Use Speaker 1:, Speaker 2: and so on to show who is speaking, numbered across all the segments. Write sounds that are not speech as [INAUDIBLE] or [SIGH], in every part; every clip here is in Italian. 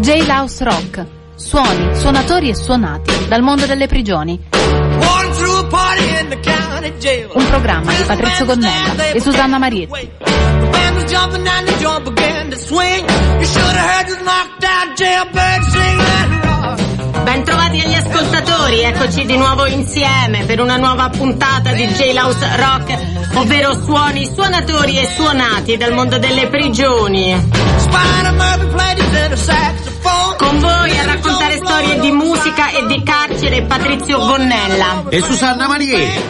Speaker 1: J-Louse Rock. Suoni, suonatori e suonati dal mondo delle prigioni. Un programma di Patrizio Gonnella e Susanna Marietti.
Speaker 2: Bentrovati agli ascoltatori, eccoci di nuovo insieme per una nuova puntata di J-Louse Rock, ovvero suoni, suonatori e suonati dal mondo delle prigioni. Con voi a raccontare storie di musica e di carcere Patrizio Gonnella
Speaker 3: e Susanna Marietti.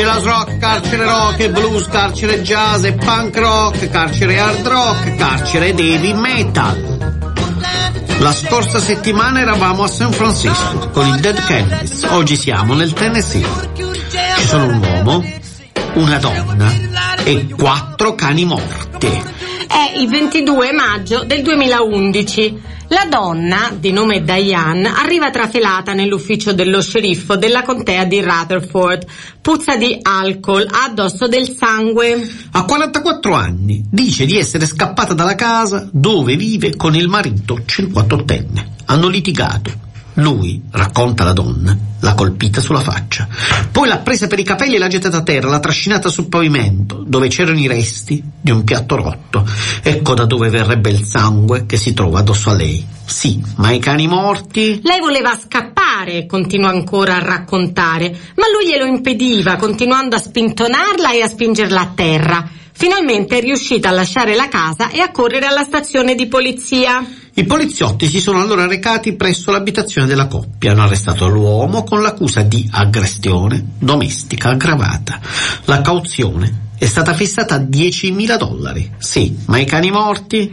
Speaker 3: Gelas rock, carcere rock e blues, carcere jazz e punk rock, carcere hard rock, carcere heavy metal. La scorsa settimana eravamo a San Francisco con i Dead Kennedys, oggi siamo nel Tennessee. Ci sono un uomo, una donna e quattro cani morti.
Speaker 2: È il 22 maggio del 2011. La donna, di nome Diane, arriva trafelata nell'ufficio dello sceriffo della contea di Rutherford. Puzza di alcol, ha addosso del sangue.
Speaker 3: Ha 44 anni, dice di essere scappata dalla casa dove vive con il marito 58enne. Hanno litigato. Lui, racconta la donna, l'ha colpita sulla faccia. Poi l'ha presa per i capelli e l'ha gettata a terra, l'ha trascinata sul pavimento, dove c'erano i resti di un piatto rotto. Ecco da dove verrebbe il sangue che si trova addosso a lei. Sì, ma i cani morti?
Speaker 2: Lei voleva scappare, continua ancora a raccontare, ma lui glielo impediva, continuando a spintonarla e a spingerla a terra. Finalmente è riuscita a lasciare la casa e a correre alla stazione di polizia.
Speaker 3: I poliziotti si sono allora recati presso l'abitazione della coppia. Hanno arrestato l'uomo con l'accusa di aggressione domestica aggravata. La cauzione è stata fissata a 10.000 dollari. Sì, ma i cani morti?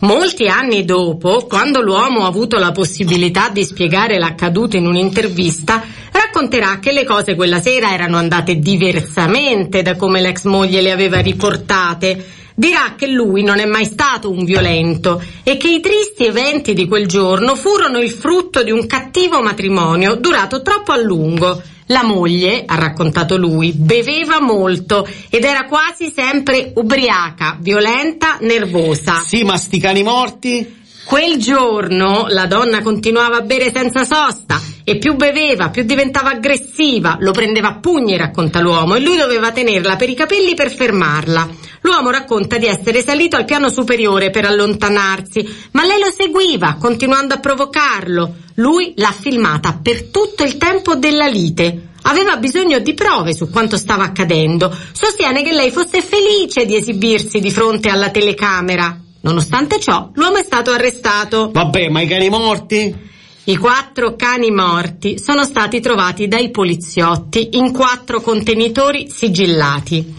Speaker 2: Molti anni dopo, quando l'uomo ha avuto la possibilità di spiegare l'accaduto in un'intervista, racconterà che le cose quella sera erano andate diversamente da come l'ex moglie le aveva riportate. Dirà che lui non è mai stato un violento e che i tristi eventi di quel giorno furono il frutto di un cattivo matrimonio durato troppo a lungo. La moglie, ha raccontato lui, beveva molto ed era quasi sempre ubriaca, violenta, nervosa.
Speaker 3: Sì, ma sti morti?
Speaker 2: Quel giorno la donna continuava a bere senza sosta e più beveva, più diventava aggressiva, lo prendeva a pugni, racconta l'uomo, e lui doveva tenerla per i capelli per fermarla. L'uomo racconta di essere salito al piano superiore per allontanarsi, ma lei lo seguiva, continuando a provocarlo. Lui l'ha filmata per tutto il tempo della lite. Aveva bisogno di prove su quanto stava accadendo. Sostiene che lei fosse felice di esibirsi di fronte alla telecamera. Nonostante ciò, l'uomo è stato arrestato.
Speaker 3: Vabbè, ma i cani morti?
Speaker 2: I quattro cani morti sono stati trovati dai poliziotti in quattro contenitori sigillati.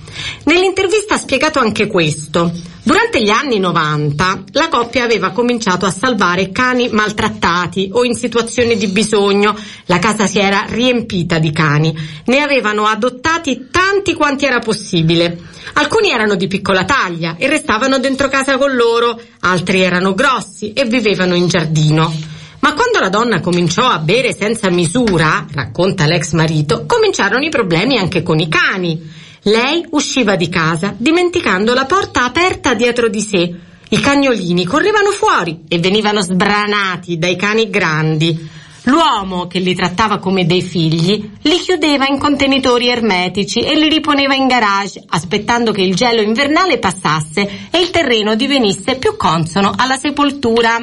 Speaker 2: Nell'intervista ha spiegato anche questo. Durante gli anni 90 la coppia aveva cominciato a salvare cani maltrattati o in situazioni di bisogno. La casa si era riempita di cani. Ne avevano adottati tanti quanti era possibile. Alcuni erano di piccola taglia e restavano dentro casa con loro, altri erano grossi e vivevano in giardino. Ma quando la donna cominciò a bere senza misura, racconta l'ex marito, cominciarono i problemi anche con i cani. Lei usciva di casa dimenticando la porta aperta dietro di sé. I cagnolini correvano fuori e venivano sbranati dai cani grandi. L'uomo, che li trattava come dei figli, li chiudeva in contenitori ermetici e li riponeva in garage, aspettando che il gelo invernale passasse e il terreno divenisse più consono alla sepoltura.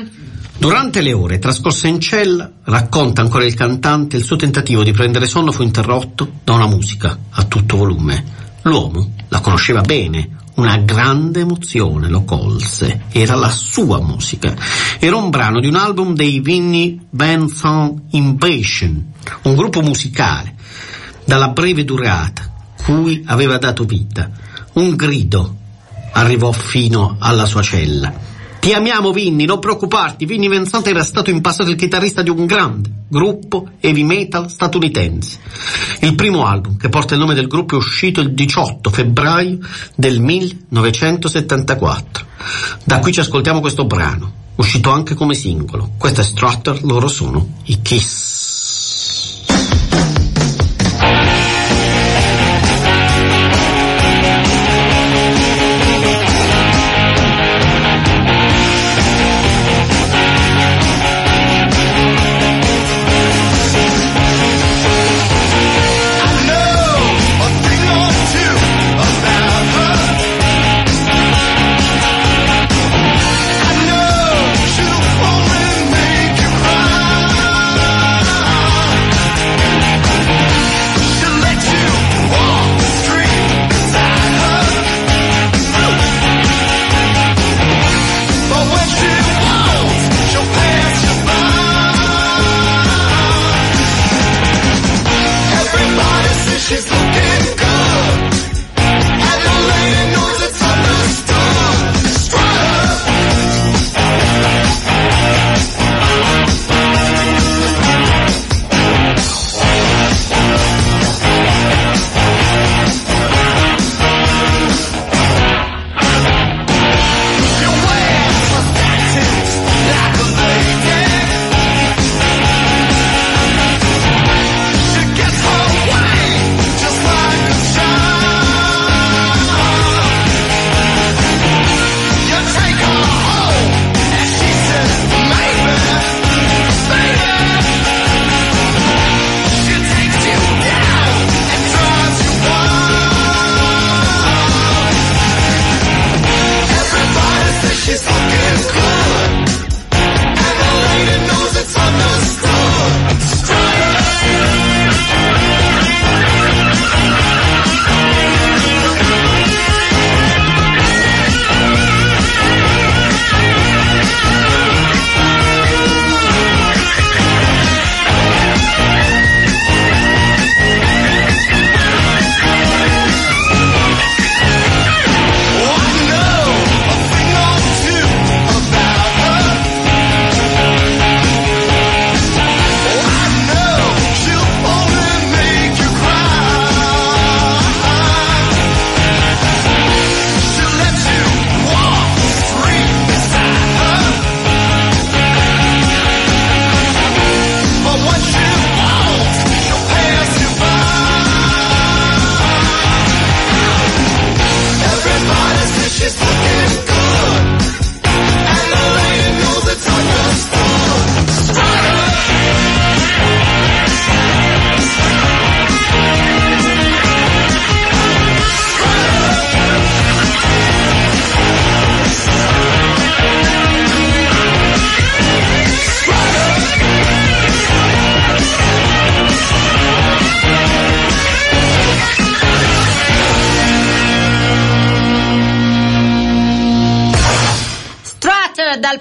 Speaker 3: Durante le ore trascorse in cella, racconta ancora il cantante, il suo tentativo di prendere sonno fu interrotto da una musica a tutto volume. L'uomo la conosceva bene, una grande emozione lo colse. Era la sua musica. Era un brano di un album dei Vinnie Benson Invasion, un gruppo musicale dalla breve durata cui aveva dato vita. Un grido arrivò fino alla sua cella. Ti amiamo Vinny, non preoccuparti, Vinny Vincent era stato in passato il chitarrista di un grande gruppo heavy metal statunitense. Il primo album, che porta il nome del gruppo, è uscito il 18 febbraio del 1974. Da qui ci ascoltiamo questo brano, uscito anche come singolo. Questo è Strutter, loro sono i Kiss.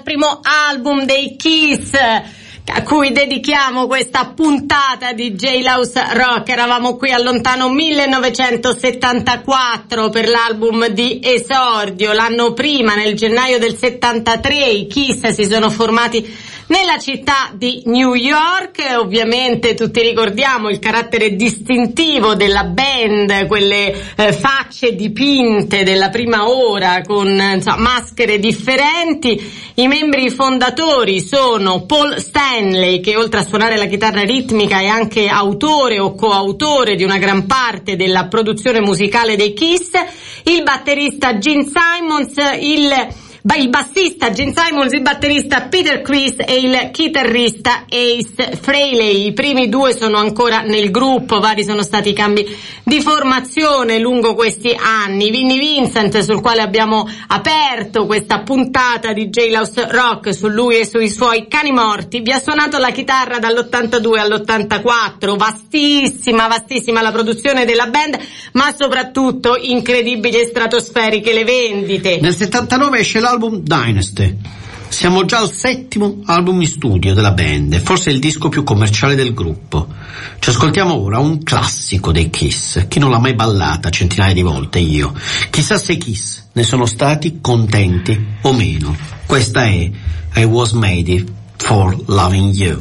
Speaker 2: Primo album dei Kiss a cui dedichiamo questa puntata di J-Louse Rock. Eravamo qui a lontano 1974 per l'album di esordio. L'anno prima, nel gennaio del 73, i Kiss si sono formati nella città di New York. Ovviamente tutti ricordiamo il carattere distintivo della band, quelle eh, facce dipinte della prima ora con insomma, maschere differenti. I membri fondatori sono Paul Stanley, che oltre a suonare la chitarra ritmica è anche autore o coautore di una gran parte della produzione musicale dei Kiss, il batterista Gene Simons, il il bassista Gene Simons, il batterista Peter Chris e il chitarrista Ace Frehley. I primi due sono ancora nel gruppo, vari sono stati i cambi di formazione lungo questi anni. Vinnie Vincent, sul quale abbiamo aperto questa puntata di J-Louse Rock su lui e sui suoi cani morti, vi ha suonato la chitarra dall'82 all'84, vastissima, vastissima la produzione della band, ma soprattutto incredibili e stratosferiche le vendite.
Speaker 4: Nel 79 esce l'album l'album Dynasty. Siamo già al settimo album in studio della band, forse il disco più commerciale del gruppo. Ci ascoltiamo ora un classico dei Kiss, chi non l'ha mai ballata centinaia di volte io. Chissà se Kiss ne sono stati contenti o meno. Questa è I Was Made for Loving You.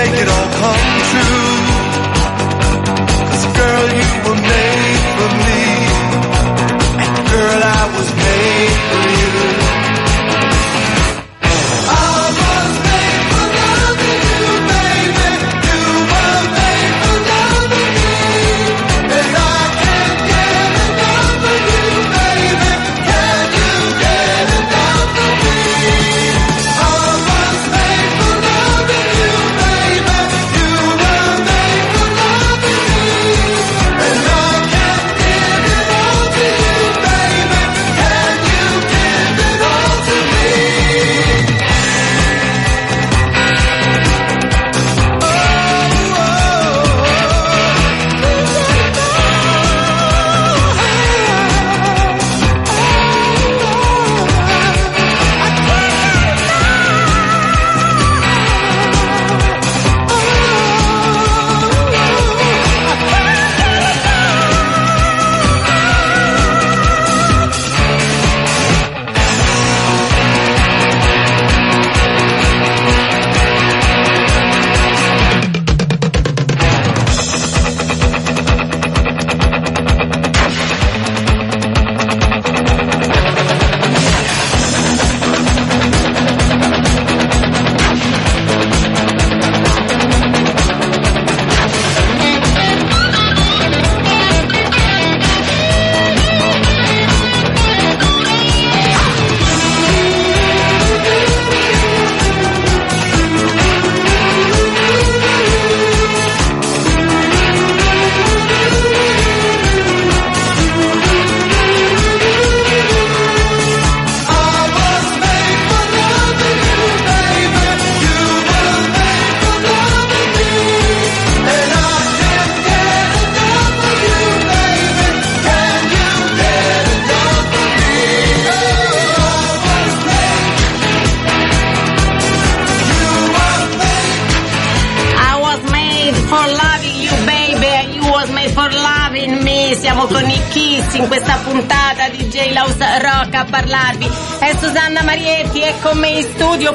Speaker 2: make it all come true. Cause girl, you were made for me. And girl, I was made for you.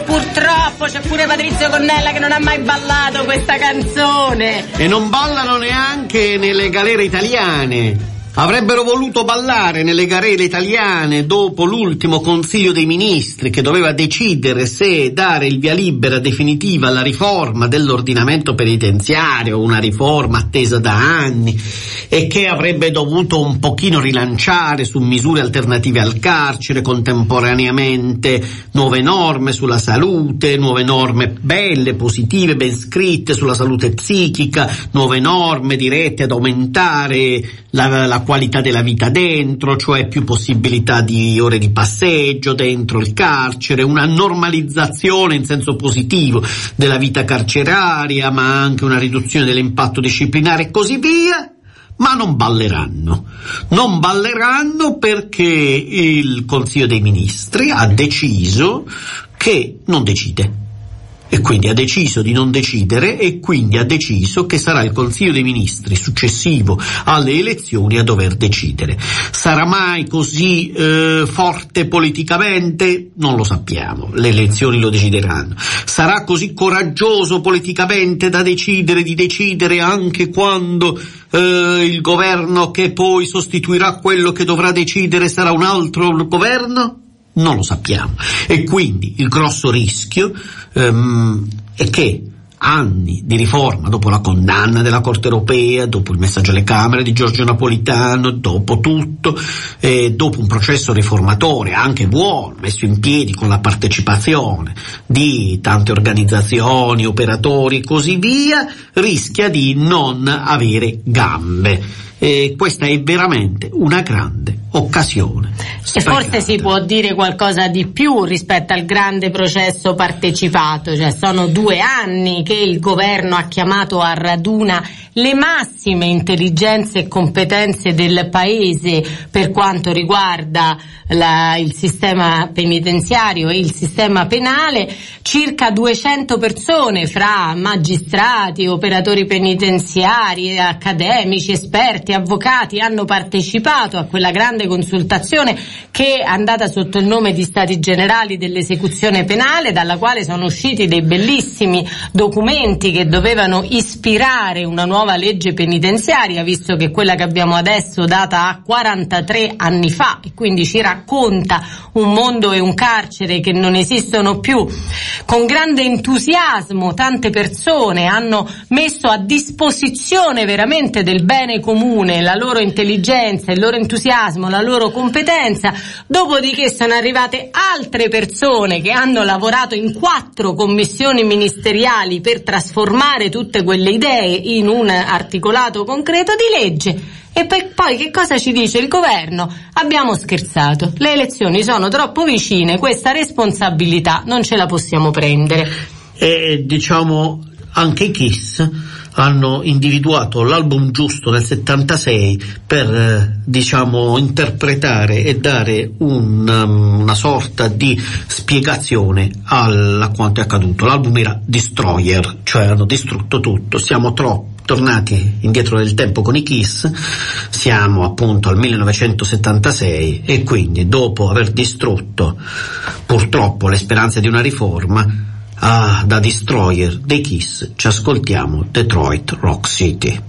Speaker 2: Purtroppo c'è pure Patrizio Connella che non ha mai ballato questa canzone.
Speaker 3: E non ballano neanche nelle galere italiane. Avrebbero voluto ballare nelle garele italiane dopo l'ultimo Consiglio dei Ministri che doveva decidere se dare il via libera definitiva alla riforma dell'ordinamento penitenziario, una riforma attesa da anni e che avrebbe dovuto un pochino rilanciare su misure alternative al carcere, contemporaneamente nuove norme sulla salute, nuove norme belle, positive, ben scritte sulla salute psichica, nuove norme dirette ad aumentare la, la qualità della vita dentro, cioè più possibilità di ore di passeggio dentro il carcere, una normalizzazione in senso positivo della vita carceraria, ma anche una riduzione dell'impatto disciplinare e così via ma non balleranno. Non balleranno perché il Consiglio dei Ministri ha deciso che non decide e quindi ha deciso di non decidere e quindi ha deciso che sarà il Consiglio dei Ministri successivo alle elezioni a dover decidere. Sarà mai così eh, forte politicamente? Non lo sappiamo, le elezioni lo decideranno. Sarà così coraggioso politicamente da decidere di decidere anche quando eh, il governo che poi sostituirà quello che dovrà decidere sarà un altro governo? Non lo sappiamo. E quindi il grosso rischio ehm, è che anni di riforma, dopo la condanna della Corte europea, dopo il messaggio alle Camere di Giorgio Napolitano, dopo tutto, eh, dopo un processo riformatore anche buono, messo in piedi con la partecipazione di tante organizzazioni, operatori e così via, rischia di non avere gambe e questa è veramente una grande occasione.
Speaker 2: E forse si può dire qualcosa di più rispetto al grande processo partecipato, cioè sono due anni che il governo ha chiamato a raduna le massime intelligenze e competenze del Paese per quanto riguarda la, il sistema penitenziario e il sistema penale, circa 200 persone fra magistrati, operatori penitenziari, accademici, esperti, avvocati hanno partecipato a quella grande consultazione che è andata sotto il nome di Stati Generali dell'esecuzione penale, dalla quale sono usciti dei bellissimi documenti che dovevano ispirare una nuova nuova legge penitenziaria, visto che quella che abbiamo adesso data a 43 anni fa e quindi ci racconta un mondo e un carcere che non esistono più. Con grande entusiasmo tante persone hanno messo a disposizione veramente del bene comune la loro intelligenza, il loro entusiasmo, la loro competenza, dopodiché sono arrivate altre persone che hanno lavorato in quattro commissioni ministeriali per trasformare tutte quelle idee in un articolato concreto di legge. E poi che cosa ci dice il governo? Abbiamo scherzato, le elezioni sono troppo vicine, questa responsabilità non ce la possiamo prendere.
Speaker 3: E diciamo anche Kiss hanno individuato l'album giusto nel 76 per eh, diciamo interpretare e dare un, um, una sorta di spiegazione a quanto è accaduto. L'album era Destroyer, cioè hanno distrutto tutto, siamo troppo tornati indietro nel tempo con i Kiss, siamo appunto al 1976 e quindi dopo aver distrutto purtroppo le speranze di una riforma, ah, da destroyer dei Kiss ci ascoltiamo Detroit Rock City.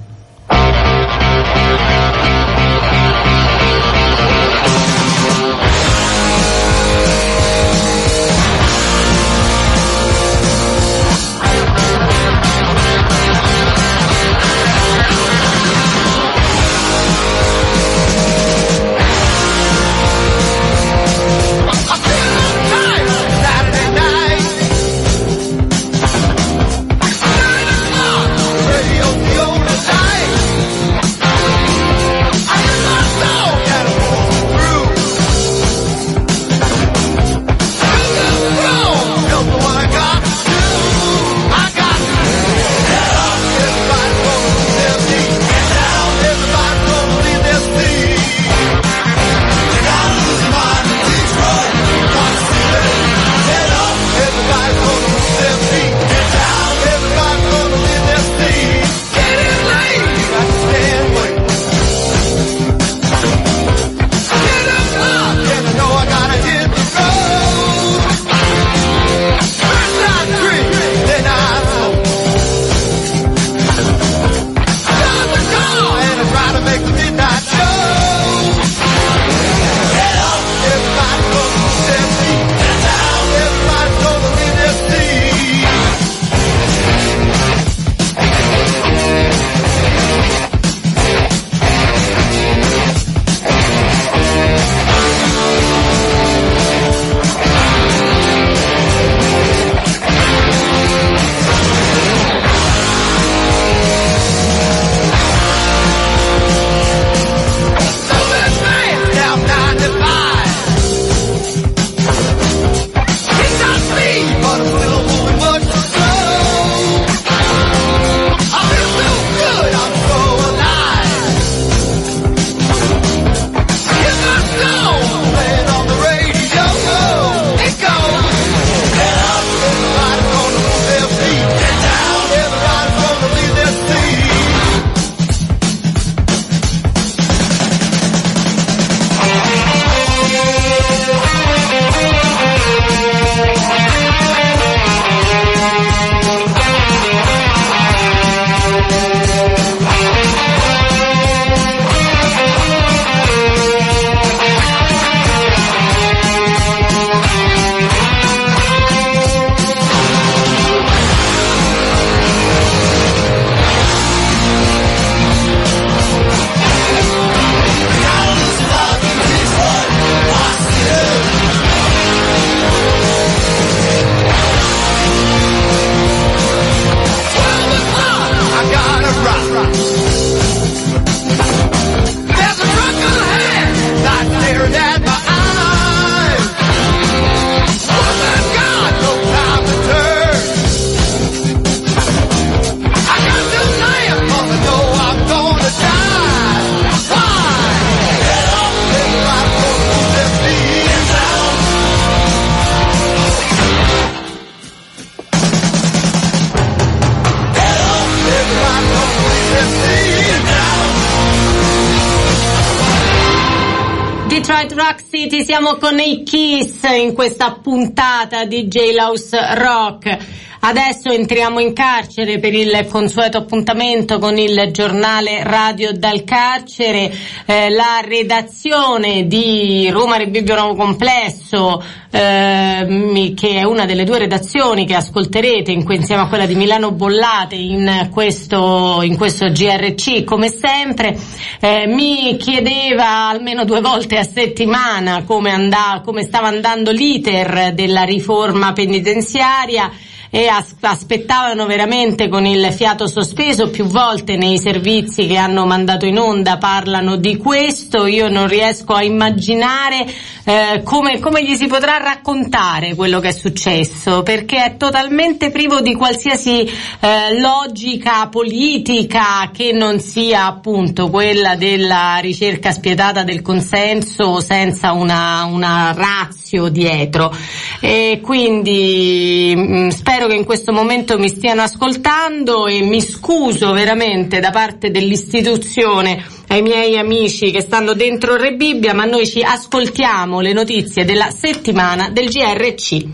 Speaker 2: Detroit Rock City, siamo con i Kiss in questa puntata di J-Louse Rock. Adesso entriamo in carcere per il consueto appuntamento con il giornale Radio dal carcere, eh, la redazione di Roma Rebibbio Nuovo Complesso, eh, che è una delle due redazioni che ascolterete insieme a quella di Milano Bollate in questo, in questo GRC, come sempre, eh, mi chiedeva almeno due volte a settimana come, andà, come stava andando l'iter della riforma penitenziaria e aspettavano veramente con il fiato sospeso più volte nei servizi che hanno mandato in onda parlano di questo io non riesco a immaginare eh, come, come, gli si potrà raccontare quello che è successo perché è totalmente privo di qualsiasi eh, logica politica che non sia appunto quella della ricerca spietata del consenso senza una, una razio dietro. E quindi mh, mm, spero spero che in questo momento mi stiano ascoltando e mi scuso veramente da parte dell'istituzione ai miei amici che stanno dentro Re Bibbia, ma noi ci ascoltiamo le notizie della settimana del GRC.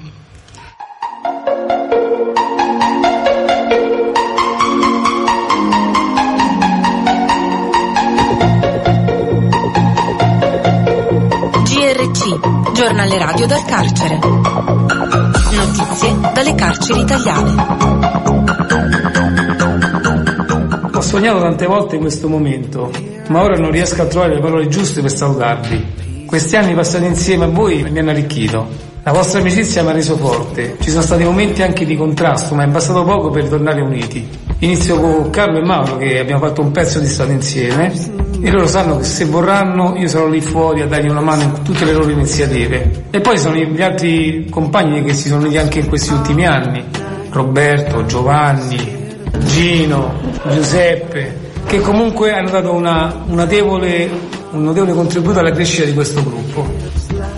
Speaker 5: GRC, giornale radio dal carcere. Notizie dalle carceri italiane.
Speaker 6: Ho sognato tante volte questo momento, ma ora non riesco a trovare le parole giuste per salutarvi. Questi anni passati insieme a voi mi hanno arricchito. La vostra amicizia mi ha reso forte. Ci sono stati momenti anche di contrasto, ma è bastato poco per tornare uniti. Inizio con Carlo e Mauro che abbiamo fatto un pezzo di strada insieme e loro sanno che se vorranno io sarò lì fuori a dargli una mano in tutte le loro iniziative. E poi sono gli altri compagni che si sono uniti anche in questi ultimi anni, Roberto, Giovanni, Gino, Giuseppe, che comunque hanno dato una, un, notevole, un notevole contributo alla crescita di questo gruppo.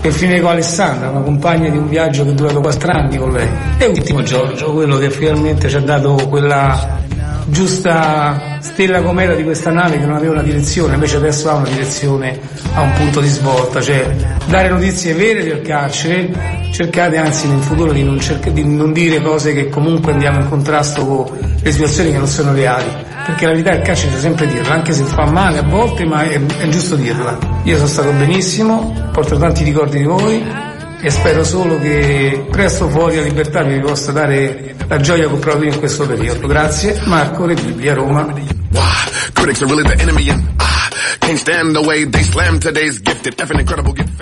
Speaker 6: Per finire con Alessandra, una compagna di un viaggio che è durato quattro anni con lei. E ultimo Giorgio, quello che finalmente ci ha dato quella giusta stella cometa di questa nave che non aveva una direzione, invece adesso ha una direzione, ha un punto di svolta, cioè dare notizie vere del carcere, cercate anzi nel futuro di non, cerca, di non dire cose che comunque andiamo in contrasto con le situazioni che non sono reali, perché la verità del carcere c'è sempre dirla, anche se fa male a volte, ma è, è giusto dirla. Io sono stato benissimo, porto tanti ricordi di voi, e spero solo che presto fuori la libertà vi possa dare la gioia che ho provato in questo periodo. Grazie, Marco Repubblica, Roma.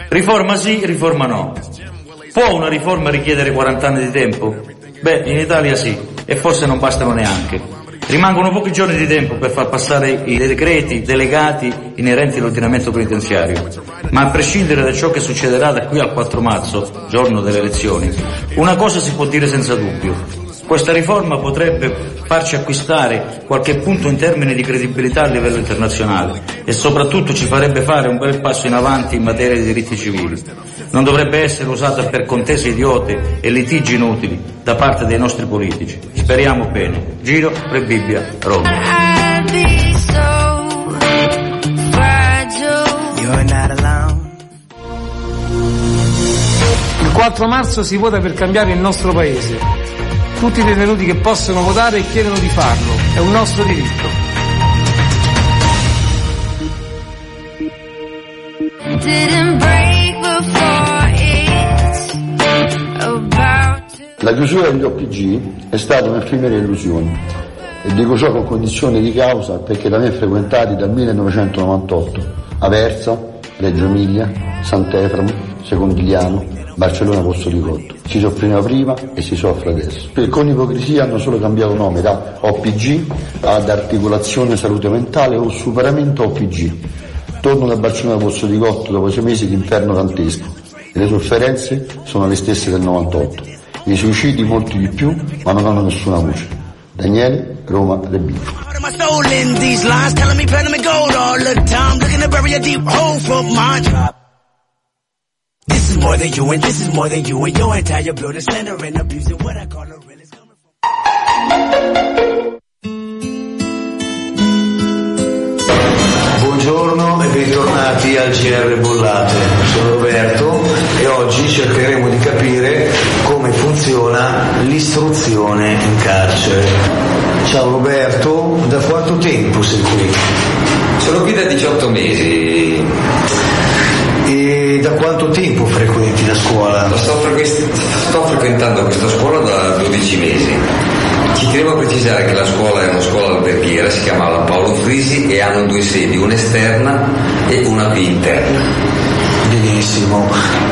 Speaker 7: Riforma sì, riforma no. Può una riforma richiedere 40 anni di tempo? Beh, in Italia sì, e forse non bastano neanche. Rimangono pochi giorni di tempo per far passare i decreti delegati inerenti all'ordinamento penitenziario, ma a prescindere da ciò che succederà da qui al 4 marzo, giorno delle elezioni, una cosa si può dire senza dubbio. Questa riforma potrebbe farci acquistare qualche punto in termini di credibilità a livello internazionale e soprattutto ci farebbe fare un bel passo in avanti in materia di diritti civili. Non dovrebbe essere usata per contese idiote e litigi inutili da parte dei nostri politici. Speriamo bene. Giro per Bibbia, Roma.
Speaker 6: Il 4 marzo si vota per cambiare il nostro paese tutti i detenuti che possono votare chiedono di farlo. È un nostro diritto.
Speaker 8: La chiusura degli OPG è stata un'effimera illusione e dico ciò con condizione di causa perché da me frequentati dal 1998 Aversa, Reggio Emilia, Sant'Eframo, Secondigliano, Barcellona Pozzo di Cotto. Si soffriva prima e si soffre adesso. E con ipocrisia hanno solo cambiato nome da OPG ad articolazione salute mentale o superamento OPG. Torno da Barcellona Pozzo di Cotto dopo sei mesi di inferno dantesco e le sofferenze sono le stesse del 98. I suicidi molti di più, ma non hanno nessuna voce. Daniele, Roma, Rebibbia. This is more than you and this is more than you and your entire building slander and abusing what I call a real is coming from.
Speaker 4: Buongiorno e bentornati al GR Bollate. Sono Roberto e oggi cercheremo di capire funziona l'istruzione in carcere. Ciao Roberto, da quanto tempo sei qui?
Speaker 9: Sono qui da 18 mesi.
Speaker 4: E da quanto tempo frequenti la scuola?
Speaker 9: Sto, frequ- sto frequentando questa scuola da 12 mesi. Ci tenevo a precisare che la scuola è una scuola alberghiera, si chiama la Paolo Frisi e hanno due sedi, una esterna e una qui interna.
Speaker 4: Benissimo.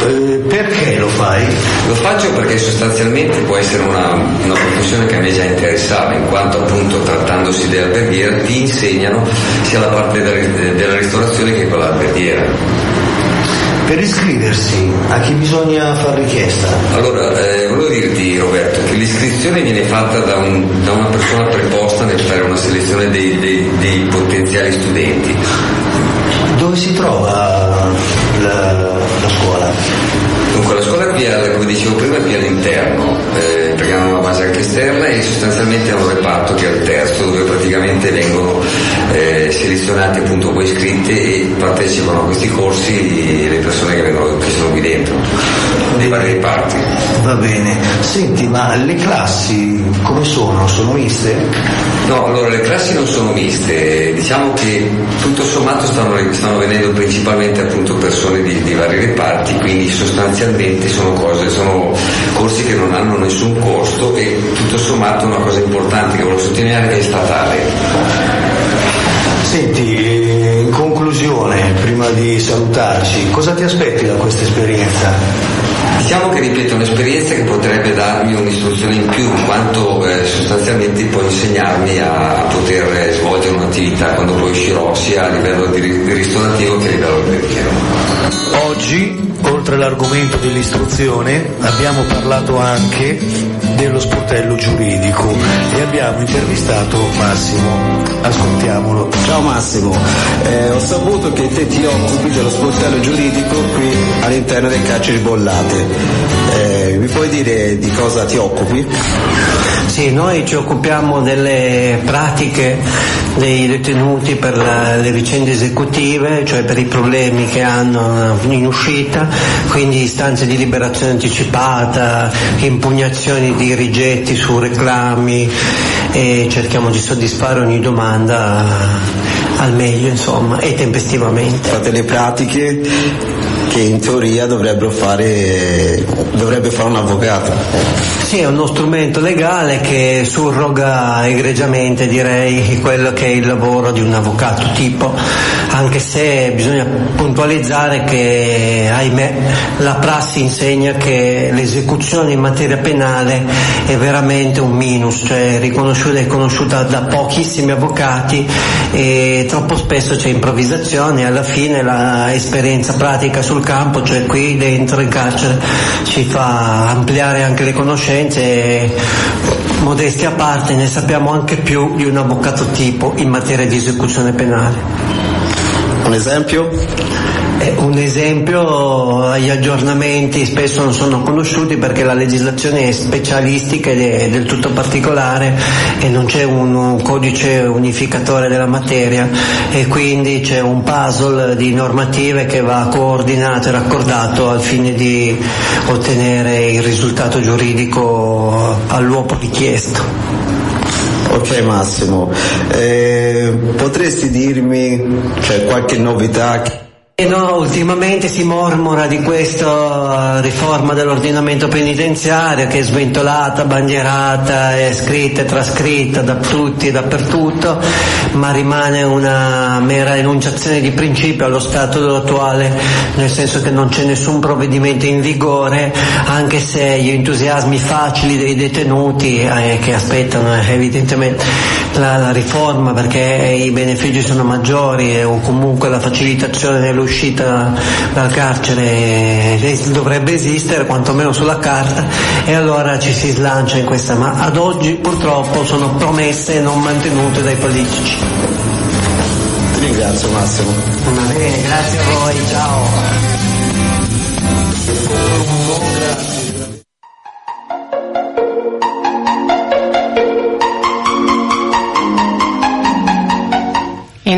Speaker 4: Eh, perché lo fai?
Speaker 9: Lo faccio perché sostanzialmente può essere una, una professione che a me già interessava, in quanto appunto trattandosi di alberghiera ti insegnano sia la parte della, della ristorazione che quella alberghiera.
Speaker 4: Per iscriversi a chi bisogna fare richiesta?
Speaker 9: Allora, eh, volevo dirti Roberto che l'iscrizione viene fatta da, un, da una persona preposta nel fare una selezione dei, dei, dei potenziali studenti.
Speaker 4: Dove si trova la, la scuola?
Speaker 9: Dunque la scuola qui, è, come dicevo prima, è qui all'interno, eh, perché hanno una base anche esterna e sostanzialmente hanno un reparto che è al terzo dove praticamente vengono eh, selezionati appunto poi iscritti e partecipano a questi corsi le persone che, vengono, che sono qui dentro, dei vari reparti.
Speaker 4: Va bene. Senti, ma le classi come sono? Sono miste?
Speaker 9: No, allora le classi non sono miste, diciamo che tutto sommato stanno, stanno venendo principalmente appunto persone di, di vari reparti, quindi sostanzialmente sono cose, sono corsi che non hanno nessun costo e tutto sommato una cosa importante che voglio sottolineare è statale.
Speaker 4: Senti, in conclusione, prima di salutarci, cosa ti aspetti da questa esperienza?
Speaker 9: Diciamo che ripeto, è un'esperienza che potrebbe darmi un'istruzione in più, in quanto eh, sostanzialmente può insegnarmi a, a poter eh, svolgere un'attività quando poi uscirò sia a livello di, di ristorativo che a livello alberghiero.
Speaker 4: Oggi, oltre all'argomento dell'istruzione, abbiamo parlato anche dello sportello giuridico e abbiamo intervistato Massimo. Ascoltiamolo.
Speaker 10: Ciao Massimo, eh, ho saputo che te ti occupi dello sportello giuridico qui all'interno del carcere Bollate. Eh, mi puoi dire di cosa ti occupi?
Speaker 11: Sì, noi ci occupiamo delle pratiche dei detenuti per la, le vicende esecutive, cioè per i problemi che hanno in uscita, quindi istanze di liberazione anticipata, impugnazioni di rigetti su reclami e cerchiamo di soddisfare ogni domanda al meglio insomma e tempestivamente.
Speaker 10: Fate le pratiche che in teoria dovrebbero fare, dovrebbe fare un avvocato.
Speaker 11: Sì, è uno strumento legale che surroga egregiamente direi quello che è il lavoro di un avvocato tipo, anche se bisogna puntualizzare che ahimè la prassi insegna che l'esecuzione in materia penale è veramente un minus, cioè riconosciuta e conosciuta da pochissimi avvocati e troppo spesso c'è improvvisazione e alla fine l'esperienza pratica sul campo, cioè qui dentro in carcere, ci fa ampliare anche le conoscenze e modestia a parte ne sappiamo anche più di un avvocato tipo in materia di esecuzione penale.
Speaker 10: Un esempio?
Speaker 11: Eh, un esempio, gli aggiornamenti spesso non sono conosciuti perché la legislazione è specialistica ed è del tutto particolare e non c'è un, un codice unificatore della materia e quindi c'è un puzzle di normative che va coordinato e raccordato al fine di ottenere il risultato giuridico all'uopo richiesto.
Speaker 10: Ok Massimo, eh, potresti dirmi cioè, qualche novità?
Speaker 11: No, ultimamente si mormora di questa riforma dell'ordinamento penitenziario che è sventolata, bandierata, è scritta e trascritta da tutti e dappertutto, ma rimane una mera enunciazione di principio allo stato attuale, nel senso che non c'è nessun provvedimento in vigore, anche se gli entusiasmi facili dei detenuti eh, che aspettano eh, evidentemente la, la, riforma perché i benefici sono maggiori o comunque la facilitazione dell'uscita uscita dal carcere dovrebbe esistere quantomeno sulla carta e allora ci si slancia in questa. Ma ad oggi purtroppo sono promesse non mantenute dai politici.
Speaker 10: Ti ringrazio Massimo.
Speaker 11: Va bene grazie a voi ciao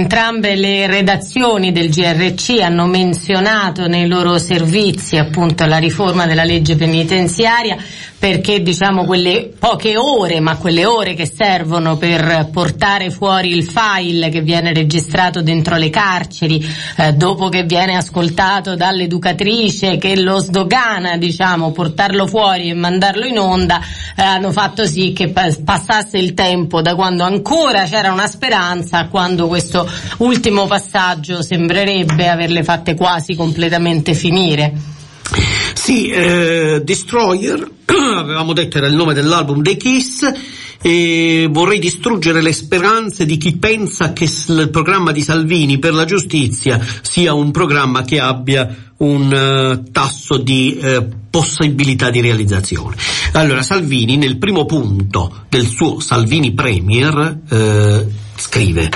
Speaker 2: Entrambe le redazioni del GRC hanno menzionato nei loro servizi appunto la riforma della legge penitenziaria perché diciamo quelle poche ore, ma quelle ore che servono per portare fuori il file che viene registrato dentro le carceri, eh, dopo che viene ascoltato dall'educatrice che lo sdogana, diciamo, portarlo fuori e mandarlo in onda, eh, hanno fatto sì che passasse il tempo da quando ancora c'era una speranza a quando questo ultimo passaggio sembrerebbe averle fatte quasi completamente finire.
Speaker 3: Sì, eh, Destroyer, [CLEARS THROAT] avevamo detto era il nome dell'album dei Kiss, e vorrei distruggere le speranze di chi pensa che il programma di Salvini per la giustizia sia un programma che abbia un uh, tasso di uh, possibilità di realizzazione. Allora, Salvini nel primo punto del suo Salvini Premier uh, scrive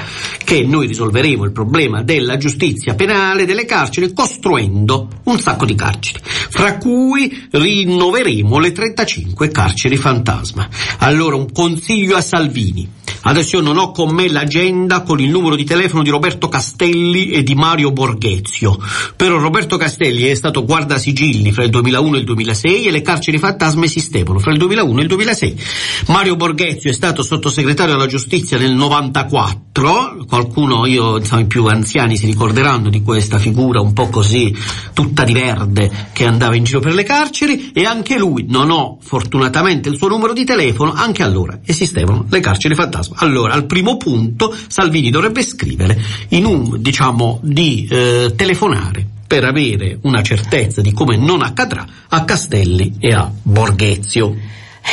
Speaker 3: che noi risolveremo il problema della giustizia penale delle carceri costruendo un sacco di carceri, fra cui rinnoveremo le 35 carceri fantasma. Allora un consiglio a Salvini. Adesso io non ho con me l'agenda con il numero di telefono di Roberto Castelli e di Mario Borghezio, però Roberto Castelli è stato guardasigilli fra il 2001 e il 2006 e le carceri fantasma esistevano fra il 2001 e il 2006. Mario Borghezio è stato sottosegretario alla giustizia nel 94, qualcuno, io, insomma, i più anziani si ricorderanno di questa figura un po' così, tutta di verde, che andava in giro per le carceri e anche lui, non ho fortunatamente il suo numero di telefono, anche allora esistevano le carceri fantasma. Allora, al primo punto Salvini dovrebbe scrivere in un, diciamo, di eh, telefonare per avere una certezza di come non accadrà a Castelli e a Borghezio.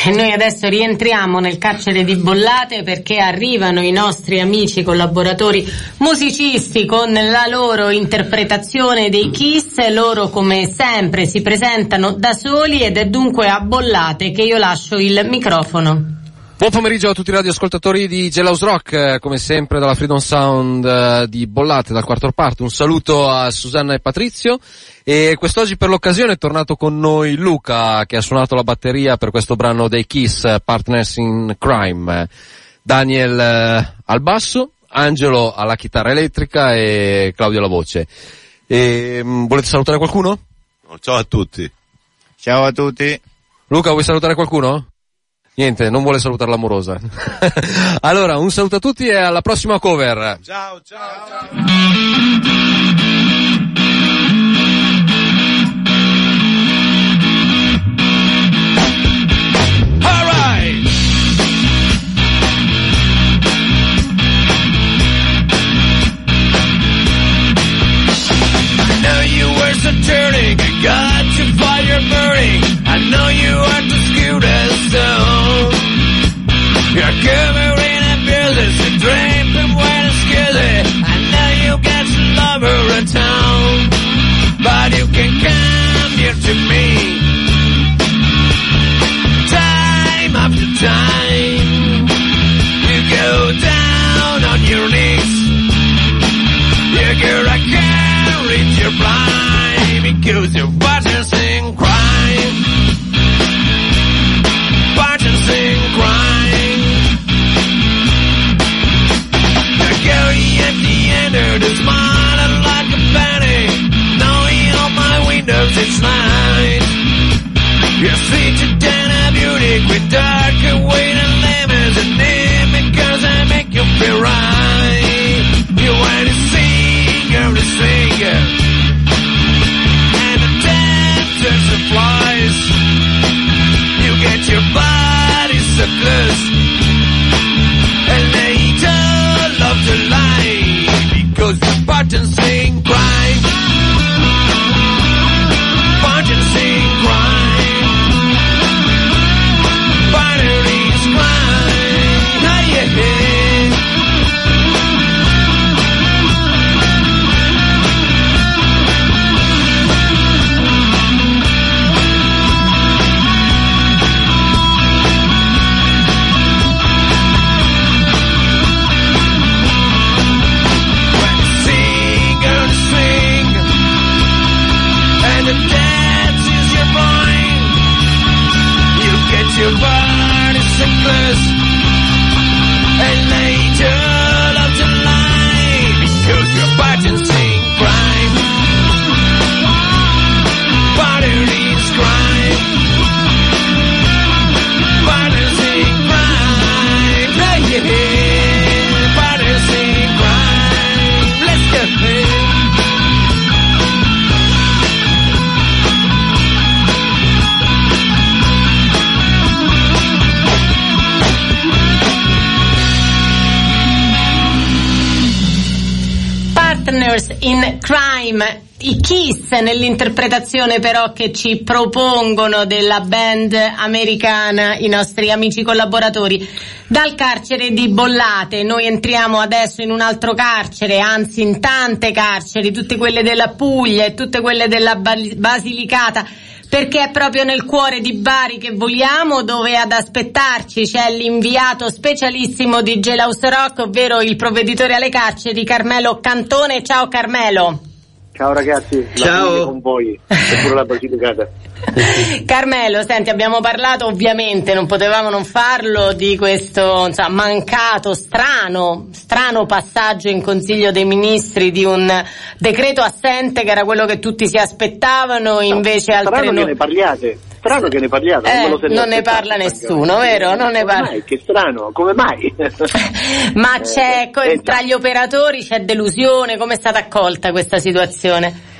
Speaker 2: E noi adesso rientriamo nel carcere di Bollate perché arrivano i nostri amici collaboratori musicisti con la loro interpretazione dei Kiss. Loro come sempre si presentano da soli ed è dunque a Bollate che io lascio il microfono.
Speaker 12: Buon pomeriggio a tutti i radioascoltatori di Gelhouse Rock, eh, come sempre dalla Freedom Sound eh, di Bollate, dal quarto parte. Un saluto a Susanna e Patrizio e quest'oggi per l'occasione è tornato con noi Luca che ha suonato la batteria per questo brano dei Kiss, Partners in Crime. Daniel eh, al basso, Angelo alla chitarra elettrica e Claudio alla voce. E, mm, volete salutare qualcuno?
Speaker 13: Ciao a tutti.
Speaker 14: Ciao a tutti.
Speaker 12: Luca, vuoi salutare qualcuno? Niente, non vuole salutare l'amorosa. [LAUGHS] allora, un saluto a tutti e alla prossima cover.
Speaker 13: Ciao, ciao, ciao.
Speaker 15: I
Speaker 2: Kiss nell'interpretazione però che ci propongono della band americana i nostri amici collaboratori. Dal carcere di Bollate noi entriamo adesso in un altro carcere, anzi in tante carceri, tutte quelle della Puglia e tutte quelle della Basilicata perché è proprio nel cuore di Bari che voliamo, dove ad aspettarci c'è l'inviato specialissimo di Gelaus Rock, ovvero il provveditore alle carceri Carmelo Cantone. Ciao Carmelo.
Speaker 16: Ciao ragazzi,
Speaker 3: Ciao.
Speaker 16: con voi, e pure la Basilicata. [LAUGHS]
Speaker 2: Carmelo, senti, abbiamo parlato ovviamente, non potevamo non farlo, di questo insomma, mancato, strano, strano passaggio in Consiglio dei Ministri di un decreto assente che era quello che tutti si aspettavano, invece
Speaker 16: no,
Speaker 2: altre no-
Speaker 16: ne parliate, strano che ne parliate,
Speaker 2: Eh,
Speaker 16: non,
Speaker 2: ne parla nessuno, vero? Non ne parla.
Speaker 16: mai? Che strano, come mai? [LAUGHS]
Speaker 2: Ma
Speaker 16: Eh,
Speaker 2: c'è, co-
Speaker 16: eh,
Speaker 2: tra gli operatori c'è delusione, come è stata accolta questa situazione?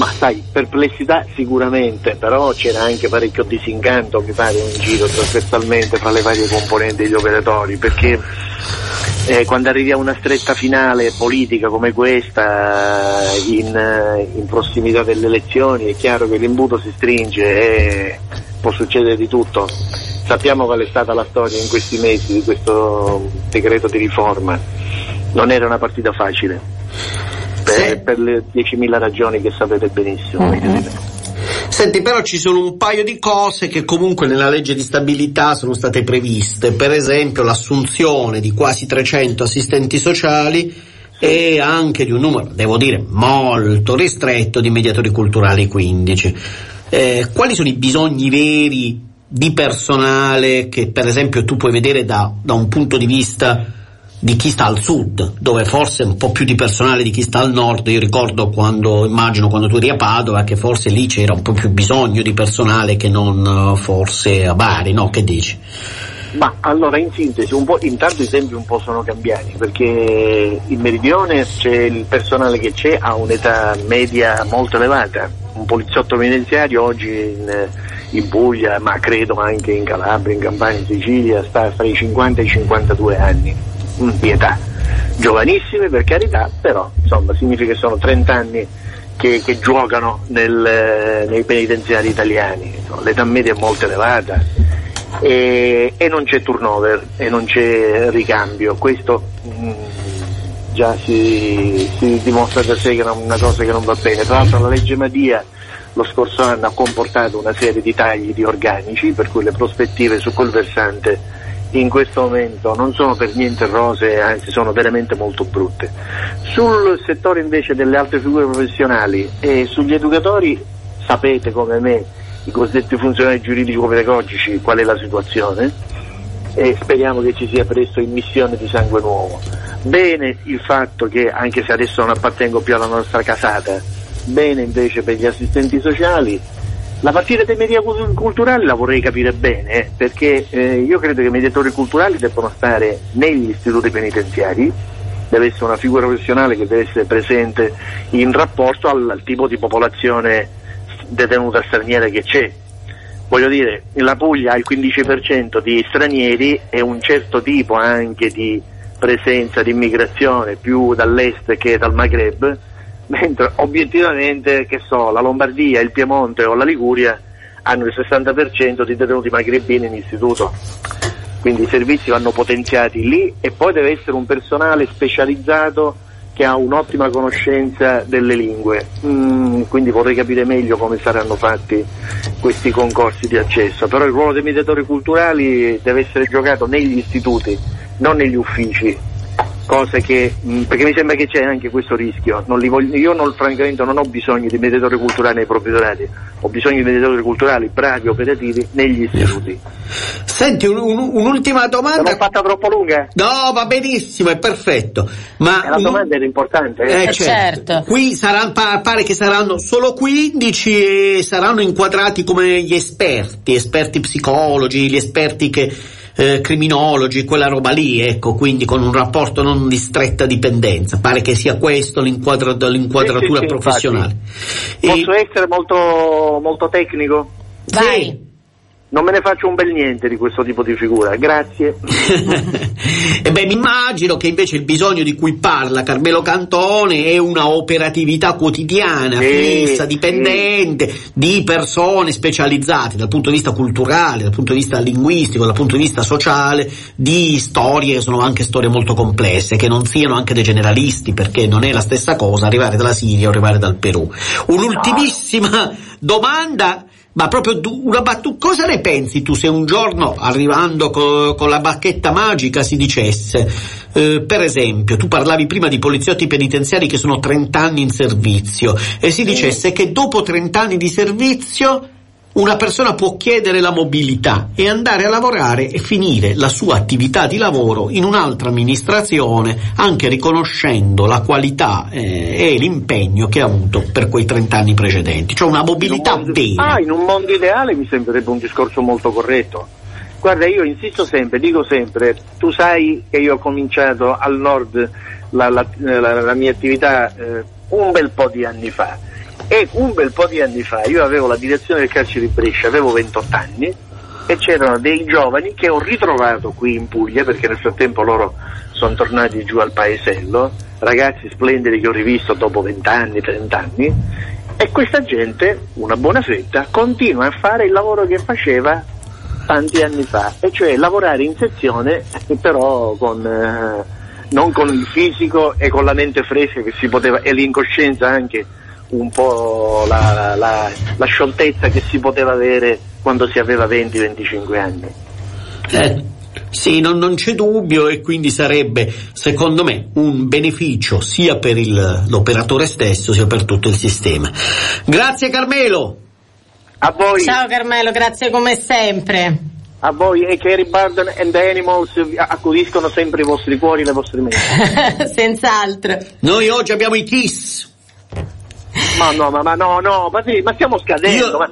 Speaker 16: Ma sai, perplessità sicuramente, però c'era anche parecchio disincanto, mi pare, in giro trasversalmente fra le varie componenti degli operatori, perché eh, quando arrivi a una stretta finale politica come questa, in, eh, in prossimità delle elezioni, è chiaro che l'imbuto si stringe e può succedere di tutto. Sappiamo qual è stata la storia in questi mesi di questo decreto di riforma. Non era una partita facile. Per, per le 10.000 ragioni che sapete benissimo. dire.
Speaker 3: Senti, però ci sono un paio di cose che comunque nella legge di stabilità sono state previste, per esempio l'assunzione di quasi 300 assistenti sociali e anche di un numero, devo dire, molto ristretto di mediatori culturali 15. Eh, quali sono i bisogni veri di personale che per esempio tu puoi vedere da, da un punto di vista di chi sta al sud, dove forse un po' più di personale di chi sta al nord, io ricordo quando, immagino quando tu eri a Padova, che forse lì c'era un po' più bisogno di personale che non eh, forse a Bari, no? Che dici?
Speaker 16: Ma allora in sintesi, intanto i tempi un po' sono cambiati perché in meridione c'è il personale che c'è ha un'età media molto elevata, un poliziotto penitenziario oggi in, in Puglia, ma credo anche in Calabria, in Campania, in Sicilia, sta fra i 50 e i 52 anni di età. Giovanissime per carità, però insomma significa che sono 30 anni che, che giocano nel, nei penitenziari italiani, l'età media è molto elevata e, e non c'è turnover e non c'è ricambio, questo mm, già si, si dimostra da sé che è una cosa che non va bene. Tra l'altro la legge Madia lo scorso anno ha comportato una serie di tagli di organici, per cui le prospettive su quel versante in questo momento non sono per niente rose, anzi sono veramente molto brutte. Sul settore invece delle altre figure professionali e sugli educatori sapete come me i cosiddetti funzionari giuridico-pedagogici qual è la situazione e speriamo che ci sia presto immissione di sangue nuovo. Bene il fatto che, anche se adesso non appartengo più alla nostra casata, bene invece per gli assistenti sociali, la partita dei media cul- culturali la vorrei capire bene, perché eh, io credo che i mediatori culturali debbano stare negli istituti penitenziari, deve essere una figura professionale che deve essere presente in rapporto al, al tipo di popolazione detenuta straniera che c'è. Voglio dire, la Puglia ha il 15% di stranieri e un certo tipo anche di presenza di immigrazione più dall'est che dal Maghreb, mentre obiettivamente, che so, la Lombardia, il Piemonte o la Liguria hanno il 60% di detenuti magrebini in istituto. Quindi i servizi vanno potenziati lì e poi deve essere un personale specializzato che ha un'ottima conoscenza delle lingue. Mm, quindi vorrei capire meglio come saranno fatti questi concorsi di accesso. Però il ruolo dei mediatori culturali deve essere giocato negli istituti, non negli uffici. Cose che, mh, perché mi sembra che c'è anche questo rischio. Non li voglio- io non, francamente non ho bisogno di mediatori culturali nei provvedorati, ho bisogno di mediatori culturali bravi, operativi negli istituti.
Speaker 3: Senti, un- un- un'ultima domanda.
Speaker 16: L'ho fatta troppo lunga?
Speaker 3: No, va benissimo, è perfetto. Ma
Speaker 16: La domanda era importante.
Speaker 3: Eh,
Speaker 16: eh?
Speaker 3: certo. Qui sarà, pa- pare che saranno solo 15 e saranno inquadrati come gli esperti, esperti psicologi, gli esperti che eh, criminologi, quella roba lì, ecco, quindi con un rapporto non di stretta dipendenza. Pare che sia questo l'inquadra- l'inquadratura
Speaker 16: Sì, sì, sì,
Speaker 3: professionale.
Speaker 16: Posso essere molto, molto tecnico?
Speaker 2: Vai.
Speaker 16: Non me ne faccio un bel niente di questo tipo di figura, grazie. [LAUGHS]
Speaker 3: E beh, mi immagino che invece il bisogno di cui parla Carmelo Cantone è una operatività quotidiana,
Speaker 16: Sì,
Speaker 3: fissa, dipendente, di persone specializzate dal punto di vista culturale, dal punto di vista linguistico, dal punto di vista sociale, di storie che sono anche storie molto complesse, che non siano anche dei generalisti, perché non è la stessa cosa arrivare dalla Siria o arrivare dal Perù. Un'ultimissima domanda ma proprio du- una battuta, cosa ne pensi tu se un giorno arrivando co- con la bacchetta magica si dicesse, eh, per esempio, tu parlavi prima di poliziotti penitenziari che sono 30 anni in servizio e si dicesse che dopo 30 anni di servizio una persona può chiedere la mobilità e andare a lavorare e finire la sua attività di lavoro in un'altra amministrazione, anche riconoscendo la qualità eh, e l'impegno che ha avuto per quei 30 anni precedenti, cioè una mobilità vera.
Speaker 16: Ah, in un mondo ideale mi sembrerebbe un discorso molto corretto. Guarda, io insisto sempre, dico sempre, tu sai che io ho cominciato al nord la, la- la- la mia attività eh, un bel po' di anni fa e un bel po' di anni fa io avevo la direzione del carcere di Brescia, avevo 28 anni e c'erano dei giovani che ho ritrovato qui in Puglia perché nel frattempo loro sono tornati giù al paesello, ragazzi splendidi che ho rivisto dopo 20 anni, 30 anni e questa gente, una buona fetta, continua a fare il lavoro che faceva tanti anni fa, e cioè lavorare in sezione però con, eh, non con il fisico e con la mente fresca che si poteva, e l'incoscienza anche un po' la, la- la scioltezza che si poteva avere quando si aveva 20-25 anni.
Speaker 3: Eh, sì, non, non c'è dubbio e quindi sarebbe, secondo me, un beneficio sia per il- l'operatore stesso sia per tutto il sistema. Grazie Carmelo!
Speaker 16: A voi!
Speaker 2: Ciao Carmelo, grazie come sempre.
Speaker 16: A voi e Kerry Burden and the Animals accudiscono sempre i vostri cuori e le vostre menti. [LAUGHS]
Speaker 2: Senz'altro.
Speaker 3: Noi oggi abbiamo i Kiss.
Speaker 16: Ma no, ma, ma no, no, ma, sì, ma stiamo scadendo.
Speaker 3: Io-
Speaker 16: ma-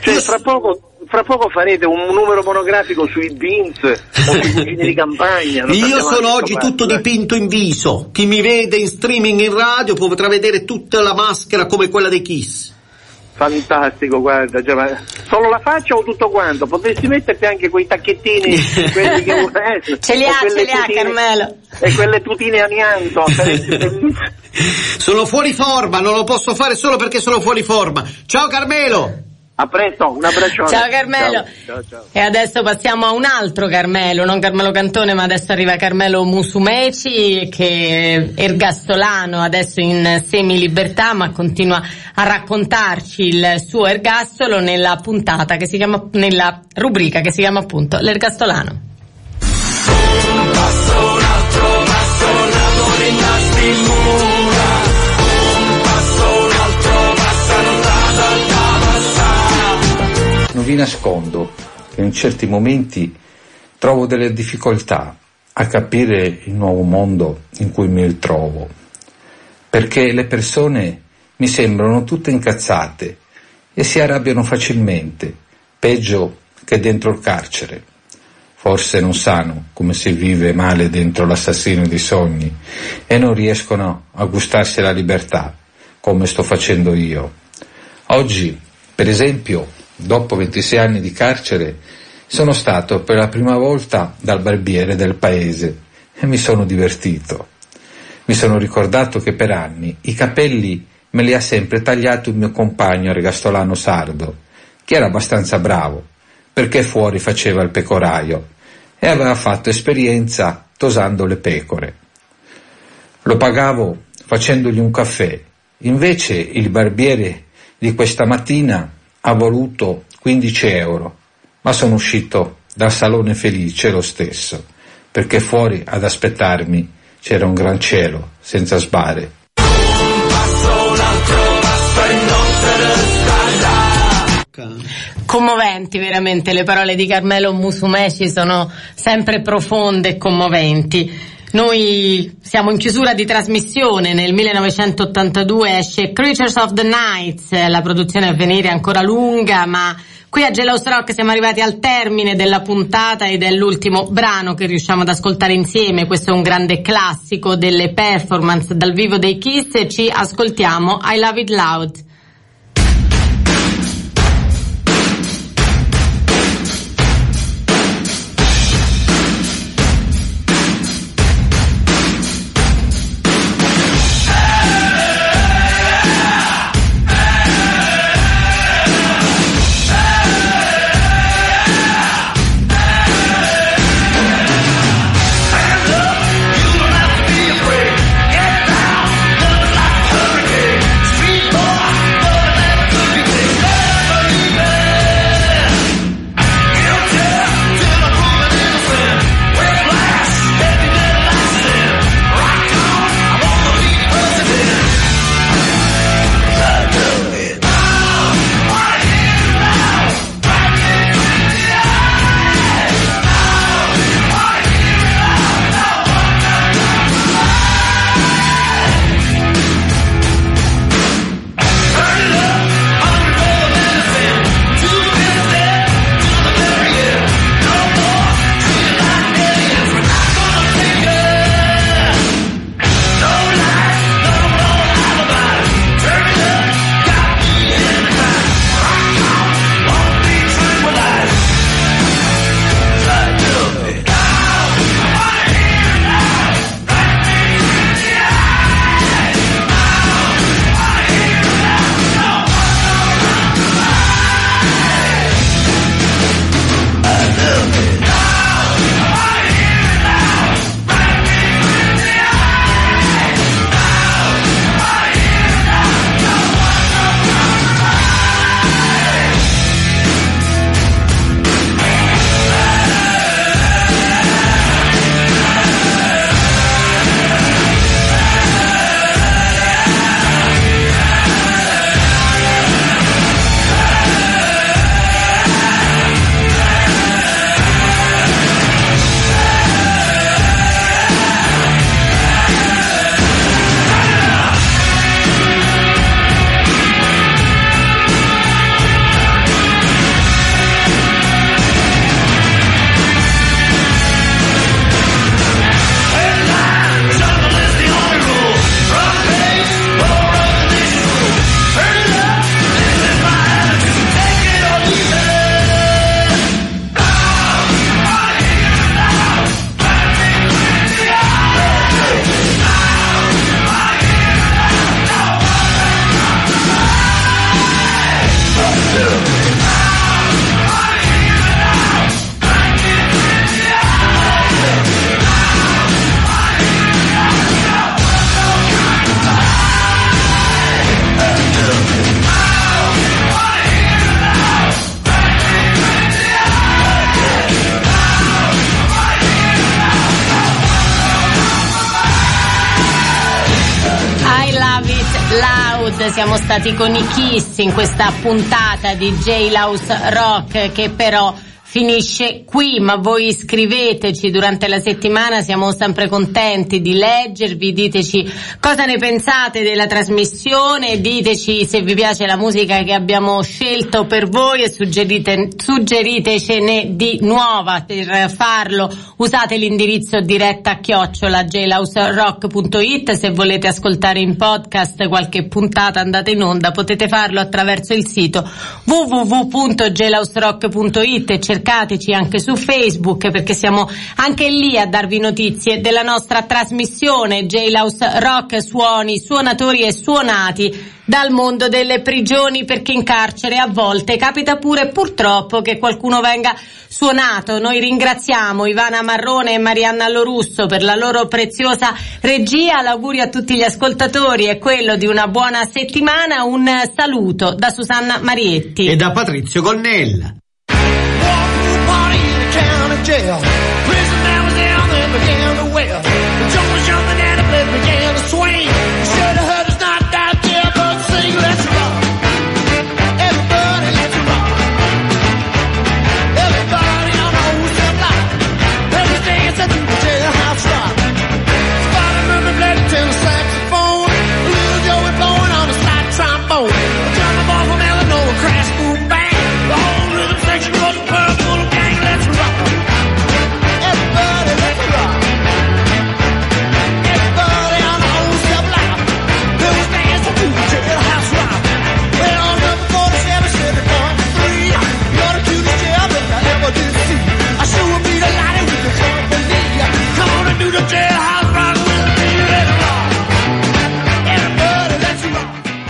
Speaker 16: cioè, fra poco, fra poco farete un numero monografico sui Beans o sui cugini di campagna.
Speaker 3: Io sono oggi
Speaker 16: cosa.
Speaker 3: tutto dipinto in viso. Chi mi vede in streaming in radio potrà vedere tutta la maschera come quella dei Kiss.
Speaker 16: Fantastico, guarda, cioè, solo la faccia o tutto quanto? Potresti metterti anche quei tacchettini, [LAUGHS] quelli che eh,
Speaker 2: Ce li ha, ce li ha
Speaker 16: tutine-
Speaker 2: Carmelo.
Speaker 16: E quelle tutine amianto. [LAUGHS]
Speaker 3: Sono fuori forma, non lo posso fare solo perché sono fuori forma. Ciao Carmelo!
Speaker 16: A presto, un abbraccione.
Speaker 2: Ciao Carmelo.
Speaker 16: Ciao, ciao.
Speaker 2: E adesso passiamo a un altro Carmelo, non Carmelo Cantone, ma adesso arriva Carmelo Musumeci, che è ergastolano adesso in semi-libertà, ma continua a raccontarci il suo ergastolo nella puntata che si chiama, nella rubrica che si chiama appunto l'ergastolano.
Speaker 15: Passo un altro passo, tasti in
Speaker 17: Non vi nascondo che in certi momenti trovo delle difficoltà a capire il nuovo mondo in cui mi trovo, perché le persone mi sembrano tutte incazzate e si arrabbiano facilmente, peggio che dentro il carcere. Forse non sanno come si vive male dentro l'assassino dei sogni e non riescono a gustarsi la libertà, come sto facendo io. Oggi, per esempio, dopo 26 anni di carcere, sono stato per la prima volta dal barbiere del paese e mi sono divertito. Mi sono ricordato che per anni i capelli me li ha sempre tagliati un mio compagno ergastolano sardo, che era abbastanza bravo, perché fuori faceva il pecoraio e aveva fatto esperienza tosando le pecore. Lo pagavo facendogli un caffè, invece il barbiere di questa mattina ha voluto 15 euro, ma sono uscito dal salone felice lo stesso, perché fuori ad aspettarmi c'era un gran cielo senza sbare.
Speaker 2: Commoventi veramente, le parole di Carmelo Musumeci sono sempre profonde e commoventi. Noi siamo in chiusura di trasmissione, nel 1982 esce Creatures of the Night, la produzione a venire è ancora lunga, ma qui a Gelos Rock siamo arrivati al termine della puntata ed è l'ultimo brano che riusciamo ad ascoltare insieme, questo è un grande classico delle performance dal vivo dei Kiss. E ci ascoltiamo I Love It Loud. Stati con i Kiss in questa puntata di J-Louse Rock che però finisce qui, ma voi scriveteci durante la settimana, siamo sempre contenti di leggervi, diteci cosa ne pensate della trasmissione, diteci se vi piace la musica che abbiamo scelto per voi e suggerite, suggeritecene di nuova. Per farlo, usate l'indirizzo diretta chiocciola jlauserock.it, se volete ascoltare in podcast qualche puntata andate in onda, potete farlo attraverso il sito www.jlauserock.it e cercateci anche su Facebook perché siamo anche lì a darvi notizie della nostra trasmissione J-Louse Rock Suoni, Suonatori e Suonati dal mondo delle prigioni perché in carcere a volte capita pure purtroppo che qualcuno venga suonato. Noi ringraziamo Ivana Marrone e Marianna Lorusso per la loro preziosa regia. L'augurio a tutti gli ascoltatori è quello di una buona settimana. Un saluto da Susanna Marietti
Speaker 3: e da Patrizio Gonnella.
Speaker 15: county jail. Prison that was down there began to wear. The joke was jumping and it began